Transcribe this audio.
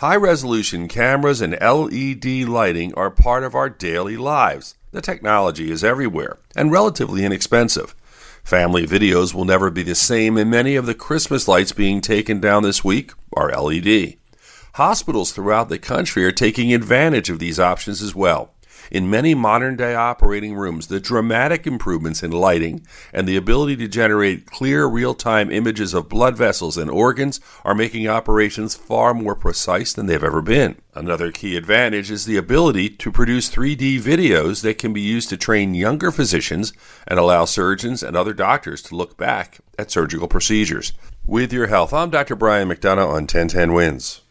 High resolution cameras and LED lighting are part of our daily lives. The technology is everywhere and relatively inexpensive. Family videos will never be the same, and many of the Christmas lights being taken down this week are LED. Hospitals throughout the country are taking advantage of these options as well. In many modern day operating rooms, the dramatic improvements in lighting and the ability to generate clear real time images of blood vessels and organs are making operations far more precise than they've ever been. Another key advantage is the ability to produce 3D videos that can be used to train younger physicians and allow surgeons and other doctors to look back at surgical procedures. With your health, I'm Dr. Brian McDonough on 1010 Wins.